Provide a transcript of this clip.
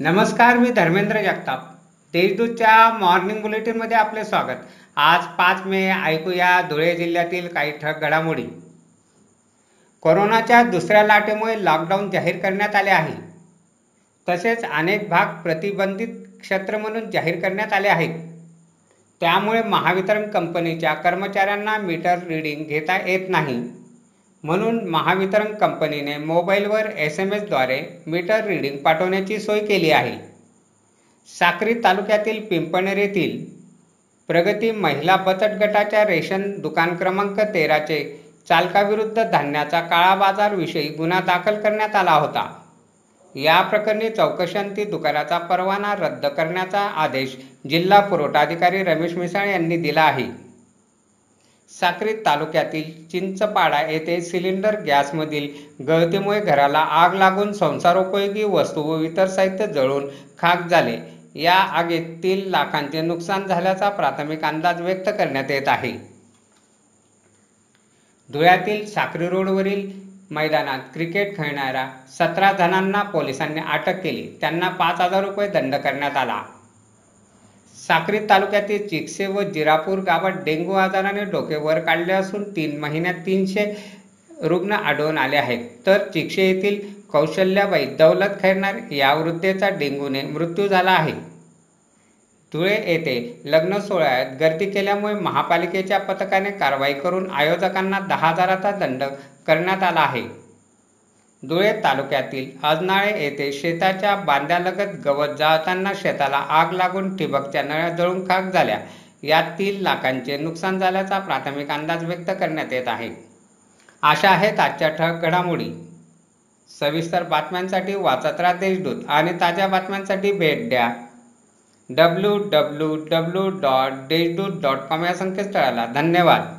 नमस्कार मी धर्मेंद्र जगताप. देशदूतच्या मॉर्निंग बुलेटिनमध्ये आपले स्वागत. आज पाच मे ऐकूया धुळे जिल्ह्यातील काही ठक घडामोडी. कोरोनाच्या दुसऱ्या लाटेमुळे लॉकडाऊन जाहीर करण्यात आले आहे. तसेच अनेक भाग प्रतिबंधित क्षेत्र म्हणून जाहीर करण्यात आले आहेत. त्यामुळे महावितरण कंपनीच्या कर्मचाऱ्यांना मीटर रीडिंग घेता येत नाही. म्हणून महावितरण कंपनीने मोबाईलवर एस एम एसद्वारे मीटर रीडिंग पाठवण्याची सोय केली आहे. साक्री तालुक्यातील पिंपणेर येथील प्रगती महिला बचत गटाच्या रेशन दुकान क्रमांक तेराचे चालकाविरुद्ध धान्याचा काळा बाजारविषयी गुन्हा दाखल करण्यात आला होता. या प्रकरणी चौकशांती दुकानाचा परवाना रद्द करण्याचा आदेश जिल्हा पुरवठा अधिकारी रमेश मिसाळ यांनी दिला आहे. साक्री तालुक्यातील चिंचपाडा येथे सिलेंडर गॅसमधील गळतीमुळे घराला आग लागून संसारोपयोगी वस्तू व इतर साहित्य जळून खाक झाले. या आगीत तीन लाखांचे नुकसान झाल्याचा प्राथमिक अंदाज व्यक्त करण्यात येत आहे. धुळ्यातील साक्री रोडवरील मैदानात क्रिकेट खेळणाऱ्या सतरा जणांना पोलिसांनी अटक केली. त्यांना पाच हजार रुपये दंड करण्यात आला. साक्री तालुक्यातील चिकसे व जिरापूर गावात डेंग्यू आजाराने डोके वर काढले असून तीन महिन्यात तीनशे रुग्ण आढळून आले आहेत. तर चिकसे येथील कौशल्याबाई दौलत खैरनार या वृद्धेचा डेंग्यूने मृत्यू झाला आहे. धुळे येथे लग्न सोहळ्यात गर्दी केल्यामुळे महापालिकेच्या पथकाने कारवाई करून आयोजकांना दहा हजाराचा दंड करण्यात आला आहे. धुळे तालुक्यातील अजनाळे येथे शेताच्या बांध्यालगत गवत जाळताना शेताला आग लागून ठिबकच्या नळ्या जळून खाक झाल्या. यात तीन लाखांचे नुकसान झाल्याचा प्राथमिक अंदाज व्यक्त करण्यात येत आहे. अशा आहेत आजच्या ठळक घडामोडी. सविस्तर बातम्यांसाठी वाचत राहा देशदूत आणि ताज्या बातम्यांसाठी भेट द्या. W W W dot Deshdoot dot com या संकेतस्थळाला धन्यवाद.